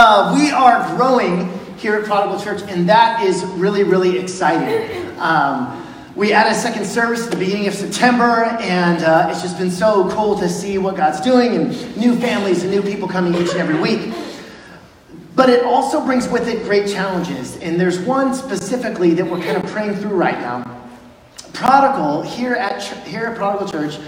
Uh, we are growing here at Prodigal Church, and that is really, really exciting. Um, we added a second service at the beginning of September, and uh, it's just been so cool to see what God's doing and new families and new people coming each and every week. But it also brings with it great challenges, and there's one specifically that we're kind of praying through right now. Prodigal, here at, here at Prodigal Church,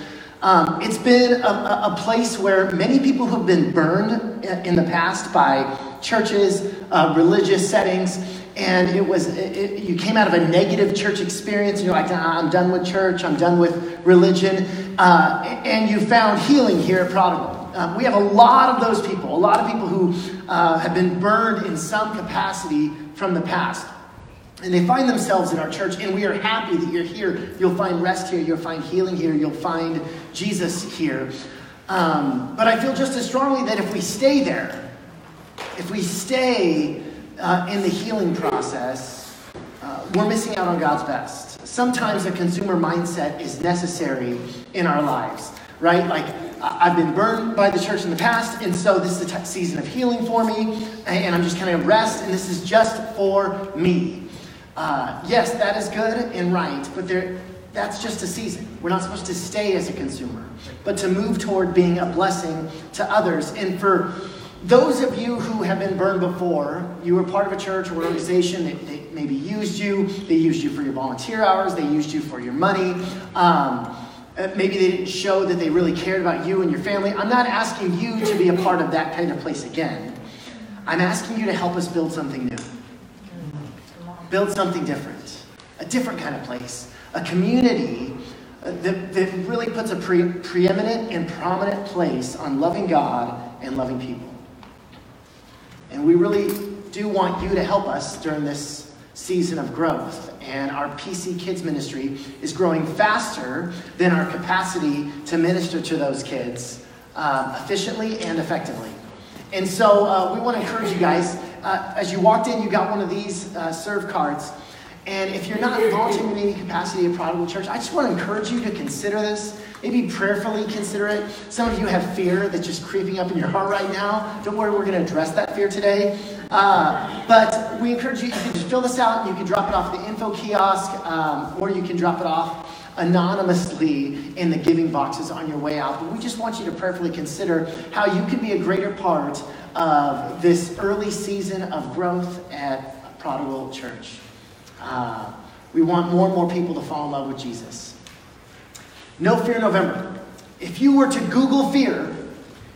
um, it's been a, a, place where many people who've been burned in the past by churches, uh, religious settings, and it was it, it, you came out of a negative church experience and you're like i'm done with church i'm done with religion uh, and you found healing here at prodigal. Um, we have a lot of those people a lot of people who uh, have been burned in some capacity from the past and they find themselves in our church and we are happy that you're here you'll find rest here you'll find healing here you'll find jesus here um, but i feel just as strongly that if we stay there if we stay uh, in the healing process, uh, we're missing out on God's best. Sometimes a consumer mindset is necessary in our lives, right? Like, I've been burned by the church in the past, and so this is a season of healing for me, and I'm just kind of rest, and this is just for me. Uh, yes, that is good and right, but there, that's just a season. We're not supposed to stay as a consumer, but to move toward being a blessing to others. And for those of you who have been burned before, you were part of a church or organization that maybe used you. They used you for your volunteer hours. They used you for your money. Um, uh, maybe they didn't show that they really cared about you and your family. I'm not asking you to be a part of that kind of place again. I'm asking you to help us build something new, build something different, a different kind of place, a community uh, that, that really puts a pre- preeminent and prominent place on loving God and loving people. And we really do want you to help us during this season of growth. And our PC Kids ministry is growing faster than our capacity to minister to those kids um, efficiently and effectively. And so uh, we want to encourage you guys. Uh, as you walked in, you got one of these uh, serve cards. And if you're not volunteering in any capacity at Prodigal Church, I just want to encourage you to consider this. Maybe prayerfully consider it. Some of you have fear that's just creeping up in your heart right now. Don't worry, we're going to address that fear today. Uh, but we encourage you, you can just fill this out. You can drop it off the info kiosk, um, or you can drop it off anonymously in the giving boxes on your way out. But we just want you to prayerfully consider how you can be a greater part of this early season of growth at Prodigal Church. Uh, we want more and more people to fall in love with Jesus. No Fear November. If you were to Google fear,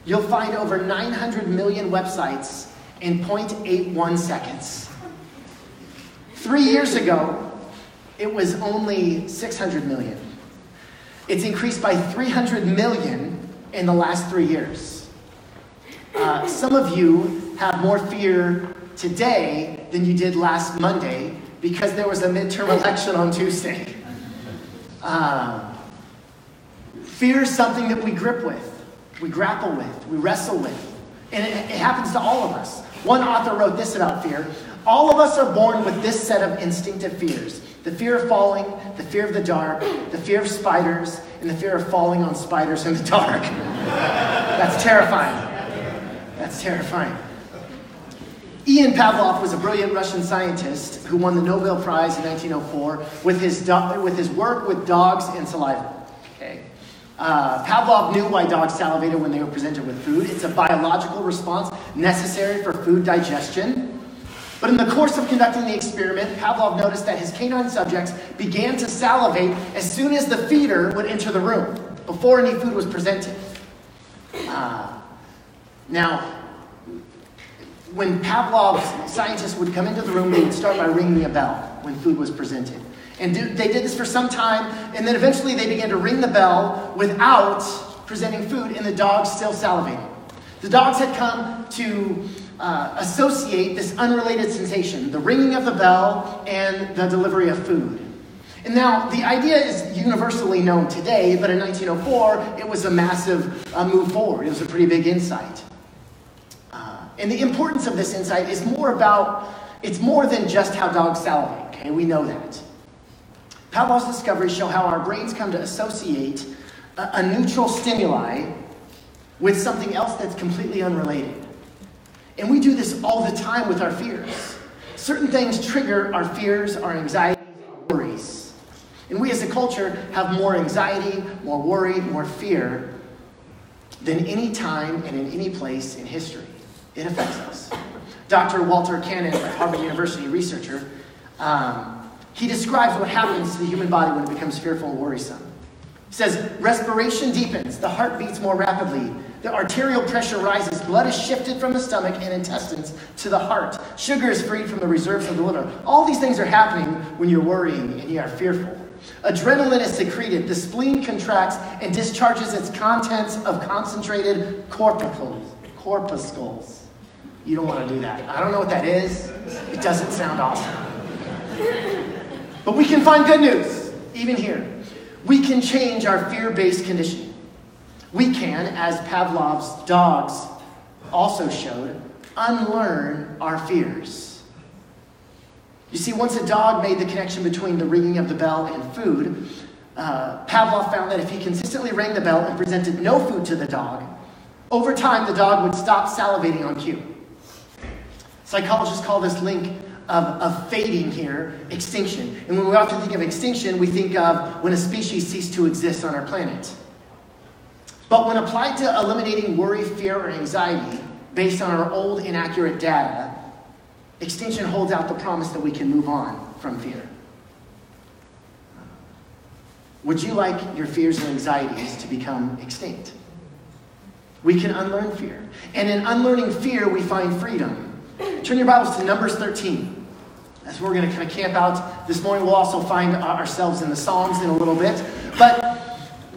you'll find over 900 million websites in 0.81 seconds. Three years ago, it was only 600 million. It's increased by 300 million in the last three years. Uh, some of you have more fear today than you did last Monday because there was a midterm election on Tuesday. Uh, fear is something that we grip with, we grapple with, we wrestle with. And it, it happens to all of us. One author wrote this about fear All of us are born with this set of instinctive fears the fear of falling, the fear of the dark, the fear of spiders, and the fear of falling on spiders in the dark. That's terrifying. That's terrifying. Ivan Pavlov was a brilliant Russian scientist who won the Nobel Prize in 1904 with his, do- with his work with dogs and saliva. Okay. Uh, Pavlov knew why dogs salivated when they were presented with food. It's a biological response necessary for food digestion. But in the course of conducting the experiment, Pavlov noticed that his canine subjects began to salivate as soon as the feeder would enter the room, before any food was presented. Uh, now, when Pavlov's scientists would come into the room, they would start by ringing a bell when food was presented. And they did this for some time, and then eventually they began to ring the bell without presenting food, and the dogs still salivating. The dogs had come to uh, associate this unrelated sensation, the ringing of the bell and the delivery of food. And now, the idea is universally known today, but in 1904, it was a massive uh, move forward. It was a pretty big insight. And the importance of this insight is more about, it's more than just how dogs salivate, okay? We know that. Pavlov's discoveries show how our brains come to associate a, a neutral stimuli with something else that's completely unrelated. And we do this all the time with our fears. Certain things trigger our fears, our anxieties, our worries. And we as a culture have more anxiety, more worry, more fear than any time and in any place in history. It affects us. Dr. Walter Cannon, a Harvard University researcher, um, he describes what happens to the human body when it becomes fearful and worrisome. He says, respiration deepens, the heart beats more rapidly, the arterial pressure rises, blood is shifted from the stomach and intestines to the heart, sugar is freed from the reserves of the liver. All these things are happening when you're worrying and you are fearful. Adrenaline is secreted, the spleen contracts and discharges its contents of concentrated corpuscles. corpuscles. You don't want to do that. I don't know what that is. It doesn't sound awesome. But we can find good news, even here. We can change our fear based conditioning. We can, as Pavlov's dogs also showed, unlearn our fears. You see, once a dog made the connection between the ringing of the bell and food, uh, Pavlov found that if he consistently rang the bell and presented no food to the dog, over time the dog would stop salivating on cue. Psychologists call this link of, of fading here extinction. And when we often think of extinction, we think of when a species ceased to exist on our planet. But when applied to eliminating worry, fear, or anxiety based on our old inaccurate data, extinction holds out the promise that we can move on from fear. Would you like your fears and anxieties to become extinct? We can unlearn fear. And in unlearning fear, we find freedom. Turn your Bibles to Numbers 13. That's where we're going to kind of camp out this morning. We'll also find uh, ourselves in the Psalms in a little bit. But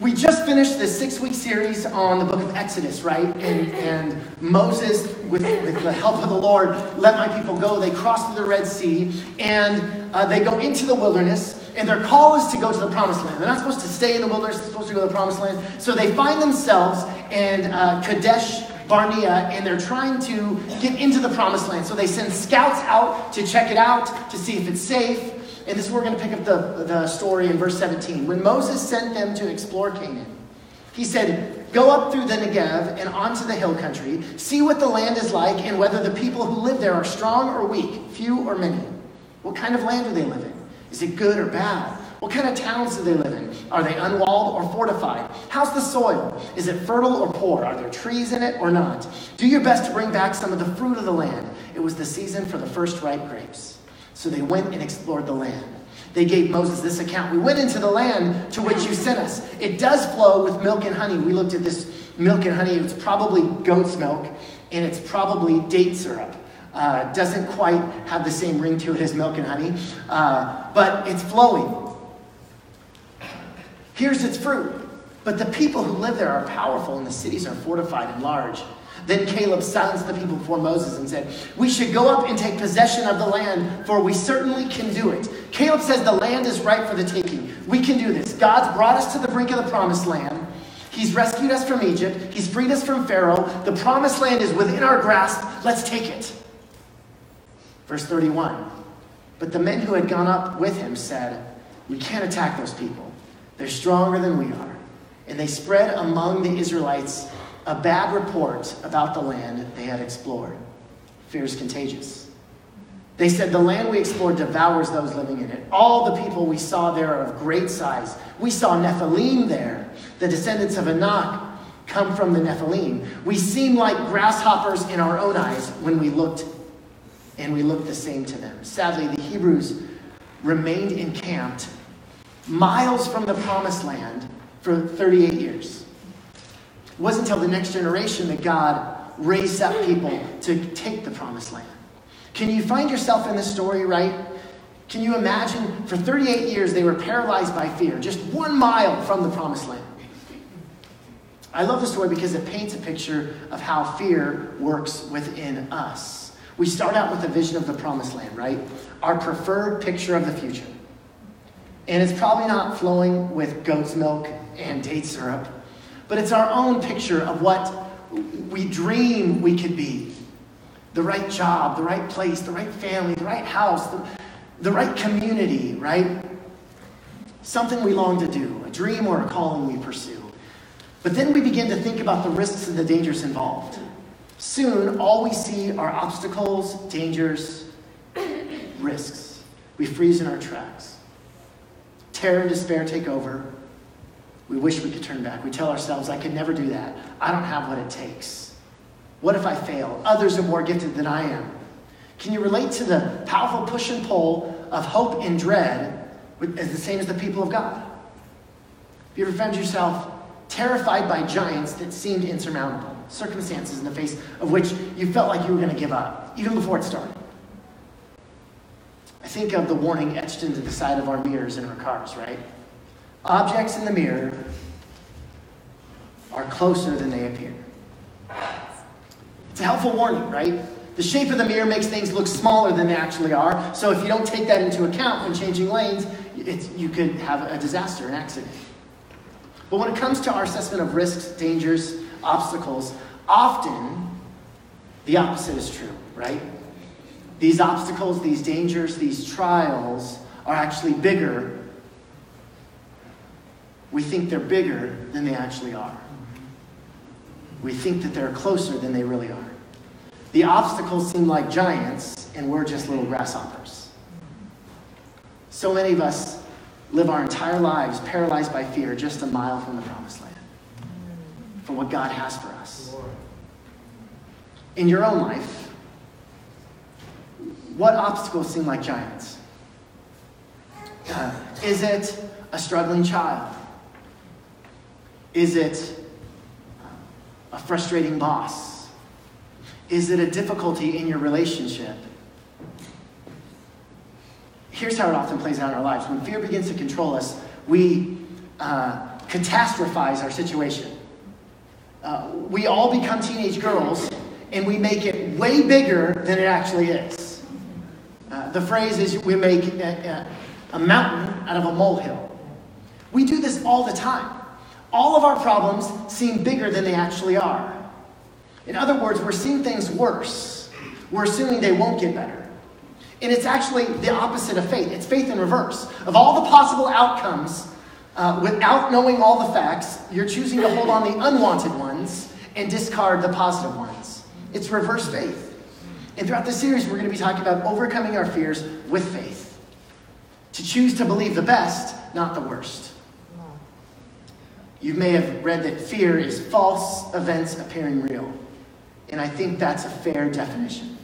we just finished this six week series on the book of Exodus, right? And, and Moses, with, with, the help of the Lord, let my people go. They cross through the Red Sea and uh, they go into the wilderness. And their call is to go to the promised land. They're not supposed to stay in the wilderness, they're supposed to go to the promised land. So they find themselves in uh, Kadesh Barnea, and they're trying to get into the promised land. So they send scouts out to check it out, to see if it's safe. And this is where we're going to pick up the, the story in verse 17. When Moses sent them to explore Canaan, he said, Go up through the Negev and onto the hill country, see what the land is like, and whether the people who live there are strong or weak, few or many. What kind of land do they live in? Is it good or bad? What kind of towns do they live in? Are they unwalled or fortified? How's the soil? Is it fertile or poor? Are there trees in it or not? Do your best to bring back some of the fruit of the land. It was the season for the first ripe grapes. So they went and explored the land. They gave Moses this account. We went into the land to which you sent us. It does flow with milk and honey. We looked at this milk and honey. It's probably goat's milk, and it's probably date syrup. Uh, doesn't quite have the same ring to it as milk and honey, uh, but it's flowing. Here's its fruit. But the people who live there are powerful, and the cities are fortified and large. Then Caleb silenced the people before Moses and said, We should go up and take possession of the land, for we certainly can do it. Caleb says the land is ripe for the taking. We can do this. God's brought us to the brink of the promised land. He's rescued us from Egypt. He's freed us from Pharaoh. The promised land is within our grasp. Let's take it. Verse 31. But the men who had gone up with him said, We can't attack those people. They're stronger than we are. And they spread among the Israelites a bad report about the land they had explored. Fear is contagious. They said, The land we explored devours those living in it. All the people we saw there are of great size. We saw Nephilim there. The descendants of Anak come from the Nephilim. We seem like grasshoppers in our own eyes when we looked, and we looked the same to them. Sadly, the Hebrews remained encamped miles from the promised land for 38 years. It wasn't until the next generation that God raised up people to take the promised land. Can you find yourself in this story, right? Can you imagine for 38 years they were paralyzed by fear, just one mile from the promised land? I love the story because it paints a picture of how fear works within us. We start out with a vision of the promised land, right? Our preferred picture of the future. And it's probably not flowing with goat's milk and date syrup, but it's our own picture of what we dream we could be the right job, the right place, the right family, the right house, the, the right community, right? Something we long to do, a dream or a calling we pursue. But then we begin to think about the risks and the dangers involved. Soon, all we see are obstacles, dangers, risks. We freeze in our tracks. Terror and despair take over. We wish we could turn back. We tell ourselves, I could never do that. I don't have what it takes. What if I fail? Others are more gifted than I am. Can you relate to the powerful push and pull of hope and dread as the same as the people of God? Have you ever found yourself terrified by giants that seemed insurmountable, circumstances in the face of which you felt like you were going to give up, even before it started? I think of the warning etched into the side of our mirrors in our cars, right? Objects in the mirror are closer than they appear. It's a helpful warning, right? The shape of the mirror makes things look smaller than they actually are. So if you don't take that into account when changing lanes, you could have a disaster, an accident. But when it comes to our assessment of risks, dangers, obstacles, often the opposite is true, right? These obstacles, these dangers, these trials are actually bigger. We think they're bigger than they actually are. We think that they're closer than they really are. The obstacles seem like giants, and we're just little grasshoppers. So many of us live our entire lives paralyzed by fear just a mile from the promised land, from what God has for us. In your own life, what obstacles seem like giants? Uh, is it a struggling child? Is it a frustrating boss? Is it a difficulty in your relationship? Here's how it often plays out in our lives. When fear begins to control us, we uh, catastrophize our situation. Uh, we all become teenage girls and we make it way bigger than it actually is. Uh, the phrase is we make a, a, a mountain out of a molehill. We do this all the time. All of our problems seem bigger than they actually are. In other words, we're seeing things worse. We're assuming they won't get better. And it's actually the opposite of faith. It's faith in reverse. Of all the possible outcomes, uh, without knowing all the facts, you're choosing to hold on the unwanted ones and discard the positive ones. It's reverse faith. And throughout this series, we're going to be talking about overcoming our fears with faith. To choose to believe the best, not the worst. You may have read that fear is false events appearing real. And I think that's a fair definition.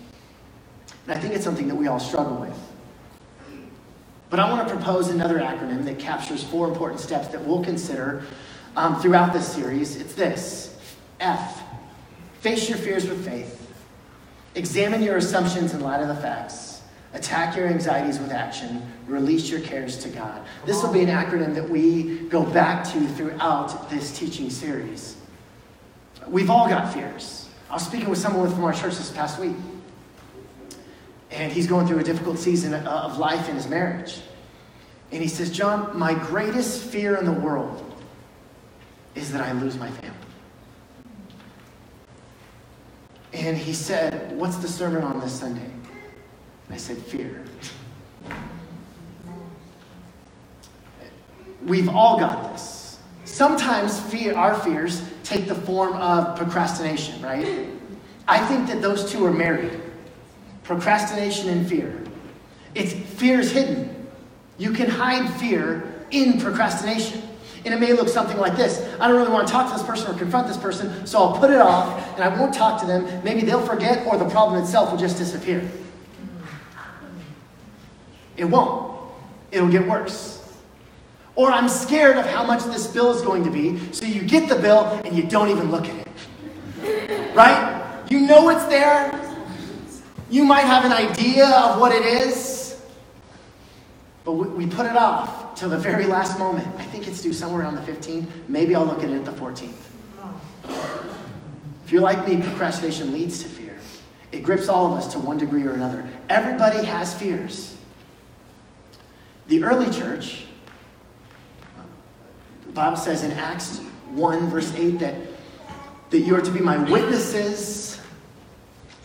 And I think it's something that we all struggle with. But I want to propose another acronym that captures four important steps that we'll consider um, throughout this series. It's this F. Face your fears with faith. Examine your assumptions in light of the facts. Attack your anxieties with action. Release your cares to God. This will be an acronym that we go back to throughout this teaching series. We've all got fears. I was speaking with someone from our church this past week and he's going through a difficult season of life in his marriage. And he says, John, my greatest fear in the world is that I lose my family. And he said, What's the sermon on this Sunday? I said, Fear. We've all got this. Sometimes fear, our fears take the form of procrastination, right? I think that those two are married procrastination and fear. It's fear is hidden. You can hide fear in procrastination. And it may look something like this I don't really want to talk to this person or confront this person, so I'll put it off and I won't talk to them. Maybe they'll forget or the problem itself will just disappear. It won't, it'll get worse. Or I'm scared of how much this bill is going to be, so you get the bill and you don't even look at it. Right? You know it's there, you might have an idea of what it is, but we put it off till the very last moment. I think it's due somewhere around the 15th. Maybe I'll look at it at the 14th. If you're like me, procrastination leads to fear. It grips all of us to one degree or another. Everybody has fears. The early church, the Bible says in Acts 1, verse 8, that, that you are to be my witnesses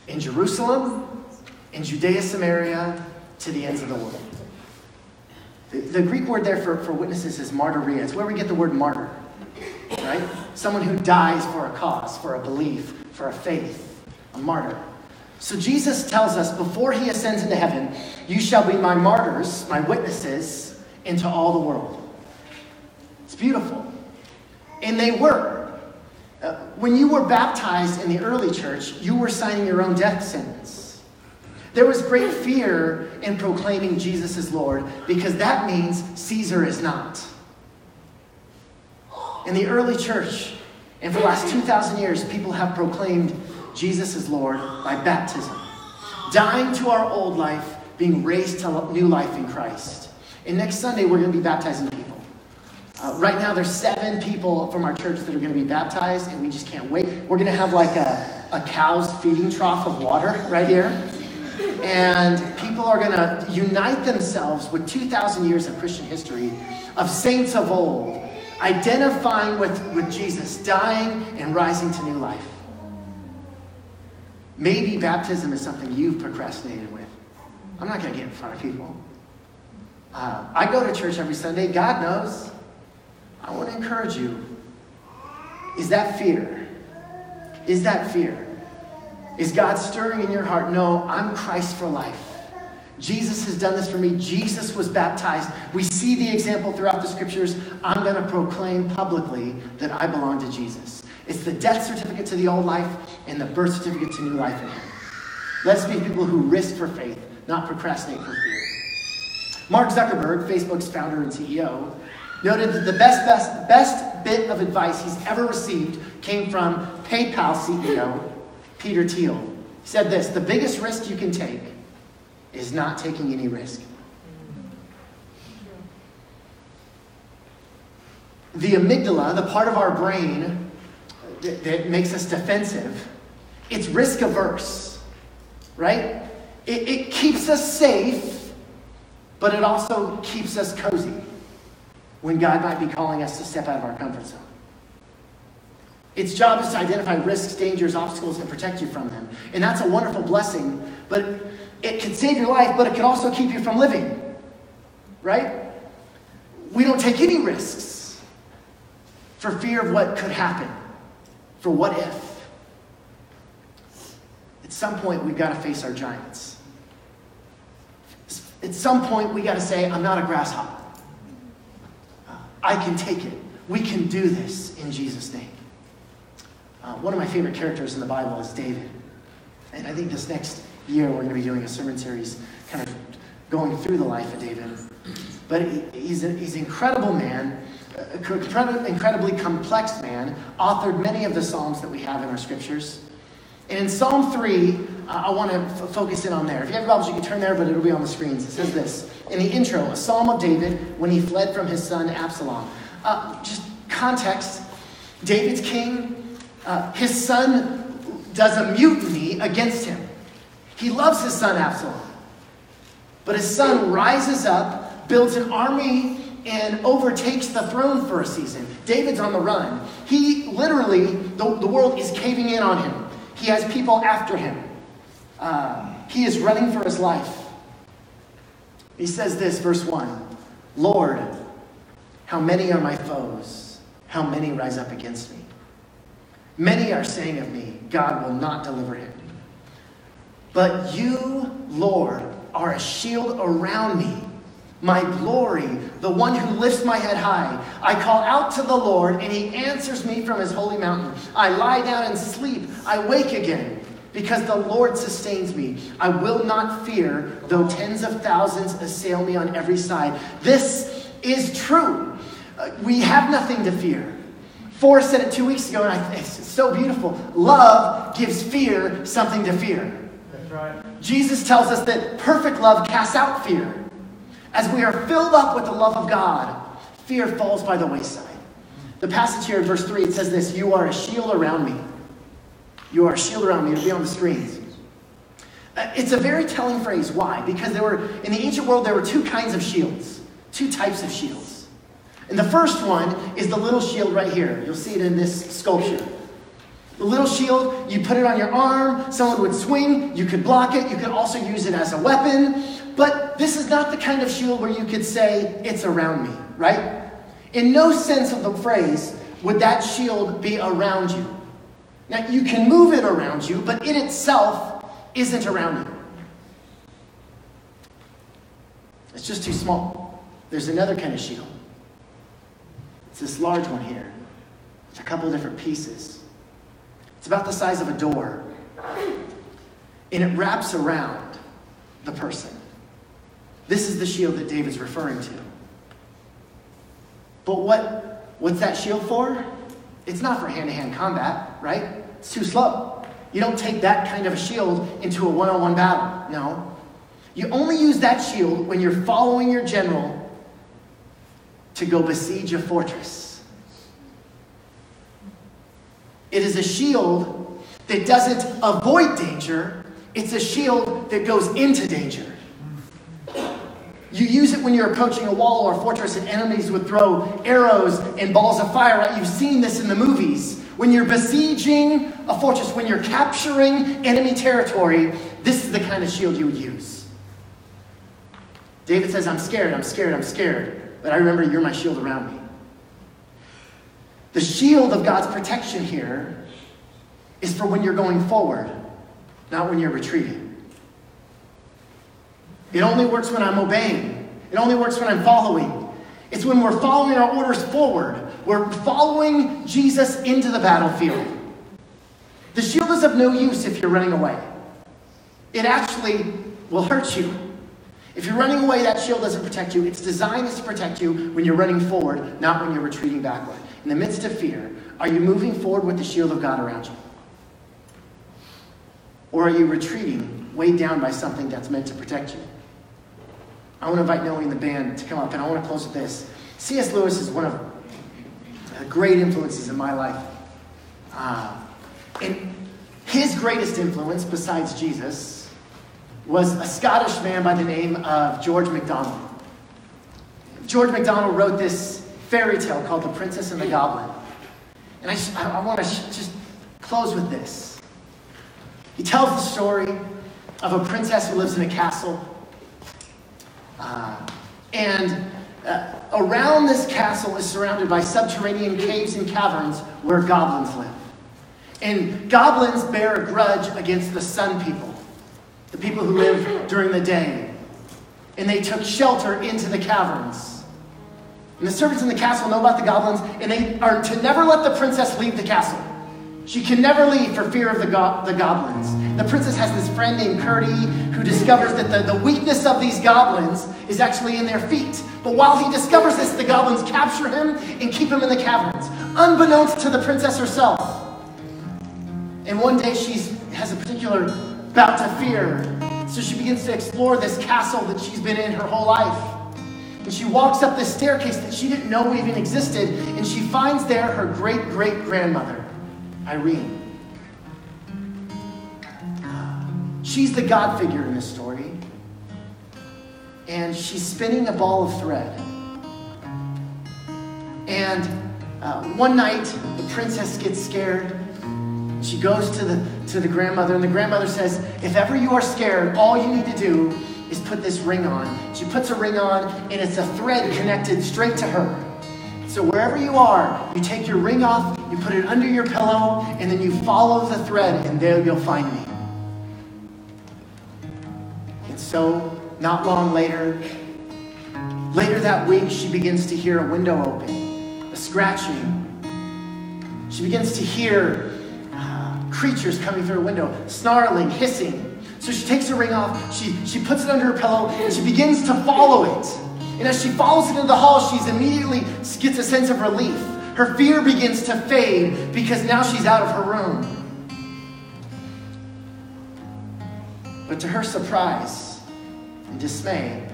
in Jerusalem, in Judea, Samaria, to the ends of the world. The, the Greek word there for, for witnesses is martyria. It's where we get the word martyr, right? Someone who dies for a cause, for a belief, for a faith. a martyr. So Jesus tells us before he ascends into heaven, you shall be my martyrs, my witnesses into all the world. It's beautiful. And they were. Uh, when you were baptized in the early church, you were signing your own death sentence. There was great fear in proclaiming Jesus as Lord because that means Caesar is not. In the early church, and for the last 2,000 years, people have proclaimed Jesus is Lord by baptism, dying to our old life, being raised to new life in Christ. And next Sunday, we're going to be baptizing people. Uh, right now, there's seven people from our church that are going to be baptized, and we just can't wait. We're going to have like a, a cow's feeding trough of water right here. And people are going to unite themselves with 2,000 years of Christian history of saints of old, identifying with, with Jesus, dying and rising to new life. Maybe baptism is something you've procrastinated with. I'm not going to get in front of people. Uh, I go to church every Sunday. God knows. I want to encourage you. Is that fear? Is that fear? Is God stirring in your heart? No, I'm Christ for life. Jesus has done this for me. Jesus was baptized. We see the example throughout the scriptures. I'm going to proclaim publicly that I belong to Jesus. It's the death certificate to the old life and the birth certificate to new life in Him. Let's be people who risk for faith, not procrastinate for fear. Mark Zuckerberg, Facebook's founder and CEO, noted that the best, best, best bit of advice he's ever received came from PayPal CEO Peter Thiel. He said this The biggest risk you can take is not taking any risk. The amygdala, the part of our brain that, that makes us defensive, it's risk averse, right? It, it keeps us safe, but it also keeps us cozy when God might be calling us to step out of our comfort zone. Its job is to identify risks, dangers, obstacles, and protect you from them. And that's a wonderful blessing, but it can save your life, but it can also keep you from living. Right? We don't take any risks for fear of what could happen, for what if. At some point, we've got to face our giants. At some point, we got to say, I'm not a grasshopper. I can take it. We can do this in Jesus' name. Uh, one of my favorite characters in the Bible is David. And I think this next year we're going to be doing a sermon series kind of going through the life of David. But he's, he's an incredible man, incredibly complex man, authored many of the Psalms that we have in our scriptures. And in Psalm 3, uh, I want to f- focus in on there. If you have Bibles, you can turn there, but it'll be on the screens. It says this in the intro, a psalm of David when he fled from his son Absalom. Uh, just context David's king, uh, his son does a mutiny against him. He loves his son Absalom. But his son rises up, builds an army, and overtakes the throne for a season. David's on the run. He literally, the, the world is caving in on him. He has people after him. Uh, he is running for his life. He says this, verse 1 Lord, how many are my foes? How many rise up against me? Many are saying of me, God will not deliver him. But you, Lord, are a shield around me, my glory, the one who lifts my head high. I call out to the Lord, and he answers me from his holy mountain. I lie down and sleep. I wake again because the Lord sustains me. I will not fear, though tens of thousands assail me on every side. This is true. Uh, we have nothing to fear. Forrest said it two weeks ago, and I, it's so beautiful. Love gives fear something to fear. That's right. Jesus tells us that perfect love casts out fear. As we are filled up with the love of God, fear falls by the wayside. The passage here in verse 3, it says this You are a shield around me. You are a shield around me. It'll be on the screens. Uh, it's a very telling phrase. Why? Because there were, in the ancient world, there were two kinds of shields, two types of shields. And the first one is the little shield right here. You'll see it in this sculpture. The little shield, you put it on your arm, someone would swing, you could block it, you could also use it as a weapon. But this is not the kind of shield where you could say, it's around me, right? In no sense of the phrase would that shield be around you. Now, you can move it around you, but it itself isn't around you. It's just too small. There's another kind of shield. It's this large one here. It's a couple different pieces. It's about the size of a door. And it wraps around the person. This is the shield that David's referring to. But what, what's that shield for? It's not for hand to hand combat, right? It's too slow. You don't take that kind of a shield into a one on one battle. No. You only use that shield when you're following your general to go besiege a fortress. It is a shield that doesn't avoid danger, it's a shield that goes into danger. You use it when you're approaching a wall or a fortress and enemies would throw arrows and balls of fire you. You've seen this in the movies. When you're besieging a fortress, when you're capturing enemy territory, this is the kind of shield you would use. David says, I'm scared, I'm scared, I'm scared. But I remember you're my shield around me. The shield of God's protection here is for when you're going forward, not when you're retreating. It only works when I'm obeying. It only works when I'm following. It's when we're following our orders forward. We're following Jesus into the battlefield. The shield is of no use if you're running away. It actually will hurt you. If you're running away, that shield doesn't protect you. Its design is to protect you when you're running forward, not when you're retreating backward. In the midst of fear, are you moving forward with the shield of God around you? Or are you retreating, weighed down by something that's meant to protect you? I want to invite Noe and the band to come up, and I want to close with this. C.S. Lewis is one of the great influences in my life. Uh, and his greatest influence, besides Jesus, was a Scottish man by the name of George MacDonald. George MacDonald wrote this fairy tale called The Princess and the Goblin. And I, I want to just close with this. He tells the story of a princess who lives in a castle uh, and uh, around this castle is surrounded by subterranean caves and caverns where goblins live. And goblins bear a grudge against the sun people, the people who live during the day. And they took shelter into the caverns. And the servants in the castle know about the goblins, and they are to never let the princess leave the castle. She can never leave for fear of the, go- the goblins. The princess has this friend named Curdie who discovers that the, the weakness of these goblins is actually in their feet. But while he discovers this, the goblins capture him and keep him in the caverns, unbeknownst to the princess herself. And one day she has a particular bout to fear, so she begins to explore this castle that she's been in her whole life. And she walks up this staircase that she didn't know even existed, and she finds there her great great grandmother. Irene. She's the God figure in this story. And she's spinning a ball of thread. And uh, one night, the princess gets scared. She goes to the, to the grandmother, and the grandmother says, If ever you are scared, all you need to do is put this ring on. She puts a ring on, and it's a thread connected straight to her. So wherever you are, you take your ring off, you put it under your pillow, and then you follow the thread, and there you'll find me. And so, not long later, later that week, she begins to hear a window open, a scratching. She begins to hear uh, creatures coming through a window, snarling, hissing. So she takes her ring off, she, she puts it under her pillow, and she begins to follow it. And as she follows it into the hall, she immediately gets a sense of relief. Her fear begins to fade because now she's out of her room. But to her surprise and dismay,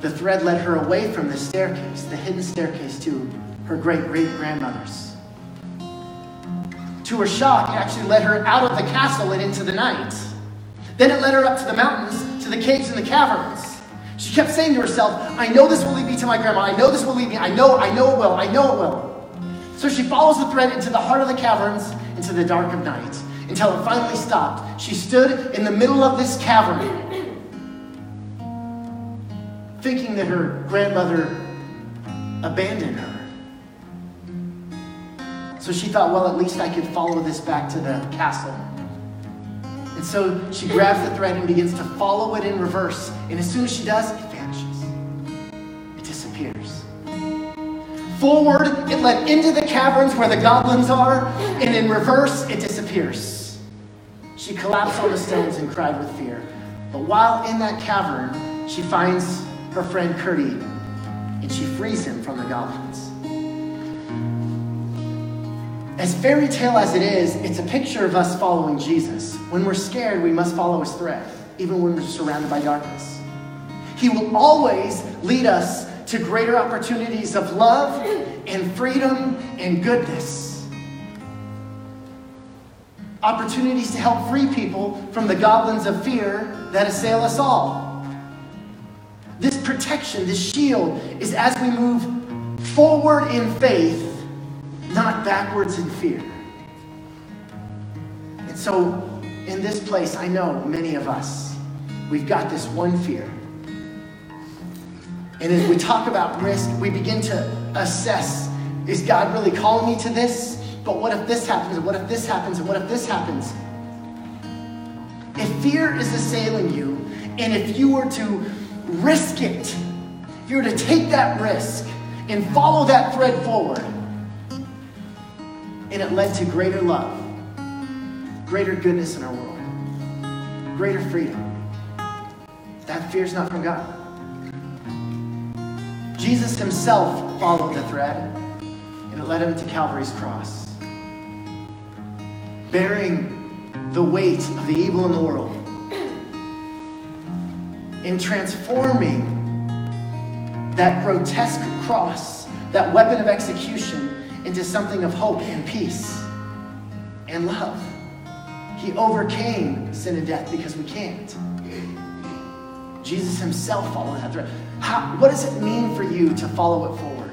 the thread led her away from the staircase, the hidden staircase to her great great grandmother's. To her shock, it actually led her out of the castle and into the night. Then it led her up to the mountains, to the caves and the caverns. She kept saying to herself, I know this will lead me to my grandma. I know this will lead me. I know, I know it will. I know it will. So she follows the thread into the heart of the caverns, into the dark of night, until it finally stopped. She stood in the middle of this cavern, thinking that her grandmother abandoned her. So she thought, well, at least I could follow this back to the castle. And so she grabs the thread and begins to follow it in reverse. And as soon as she does, it vanishes. It disappears. Forward, it led into the caverns where the goblins are, and in reverse, it disappears. She collapsed on the stones and cried with fear. But while in that cavern, she finds her friend Curdie, and she frees him from the goblins. As fairy tale as it is, it's a picture of us following Jesus. When we're scared, we must follow his thread, even when we're surrounded by darkness. He will always lead us to greater opportunities of love and freedom and goodness. Opportunities to help free people from the goblins of fear that assail us all. This protection, this shield, is as we move forward in faith, not backwards in fear. And so, in this place, I know many of us, we've got this one fear. And as we talk about risk, we begin to assess is God really calling me to this? But what if this happens? And what if this happens? And what if this happens? If fear is assailing you, and if you were to risk it, if you were to take that risk and follow that thread forward, and it led to greater love, greater goodness in our world, greater freedom, that fear is not from God. Jesus himself followed the thread, and it led him to Calvary's cross, bearing the weight of the evil in the world, in transforming that grotesque cross, that weapon of execution, into something of hope and peace and love. He overcame sin and death because we can't. Jesus himself followed that. How, what does it mean for you to follow it forward?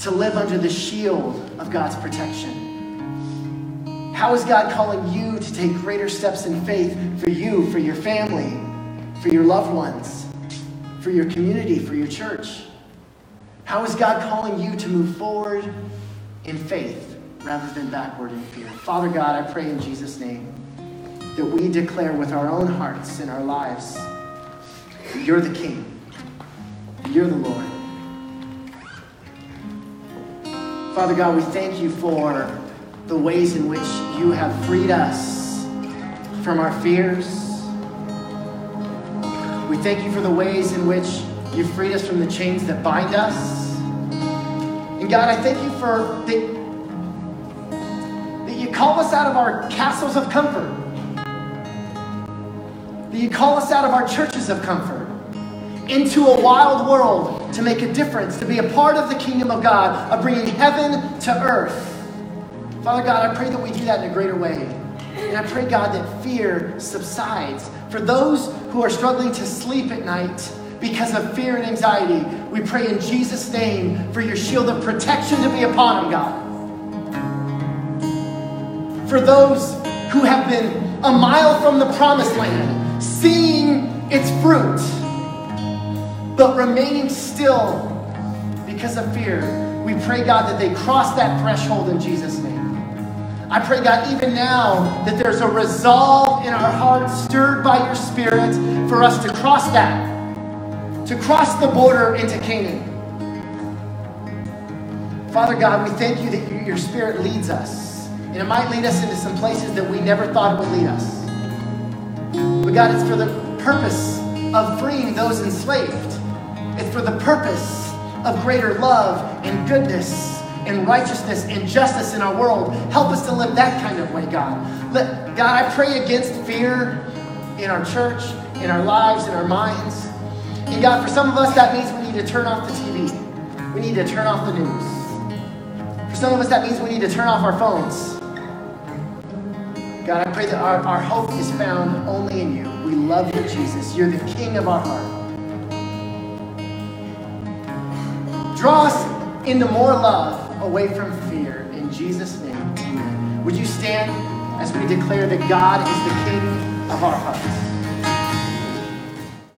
To live under the shield of God's protection. How is God calling you to take greater steps in faith for you, for your family, for your loved ones, for your community, for your church? How is God calling you to move forward in faith rather than backward in fear? Father God, I pray in Jesus' name that we declare with our own hearts and our lives that you're the King, you're the Lord. Father God, we thank you for the ways in which you have freed us from our fears. We thank you for the ways in which you freed us from the chains that bind us. God, I thank you for that, that you call us out of our castles of comfort. That you call us out of our churches of comfort into a wild world to make a difference, to be a part of the kingdom of God, of bringing heaven to earth. Father God, I pray that we do that in a greater way. And I pray, God, that fear subsides. For those who are struggling to sleep at night because of fear and anxiety, we pray in Jesus' name for your shield of protection to be upon them, God. For those who have been a mile from the promised land, seeing its fruit, but remaining still because of fear, we pray, God, that they cross that threshold in Jesus' name. I pray, God, even now that there's a resolve in our hearts, stirred by your Spirit, for us to cross that, to cross the border into Canaan. Father God, we thank you that you, your Spirit leads us. And it might lead us into some places that we never thought it would lead us. But God, it's for the purpose of freeing those enslaved. It's for the purpose of greater love and goodness and righteousness and justice in our world. Help us to live that kind of way, God. Let, God, I pray against fear in our church, in our lives, in our minds. And God, for some of us, that means we need to turn off the TV. We need to turn off the news. For some of us, that means we need to turn off our phones. God, I pray that our, our hope is found only in you. We love you, Jesus. You're the King of our heart. Draw us into more love away from fear. In Jesus' name, amen. Would you stand as we declare that God is the King of our hearts?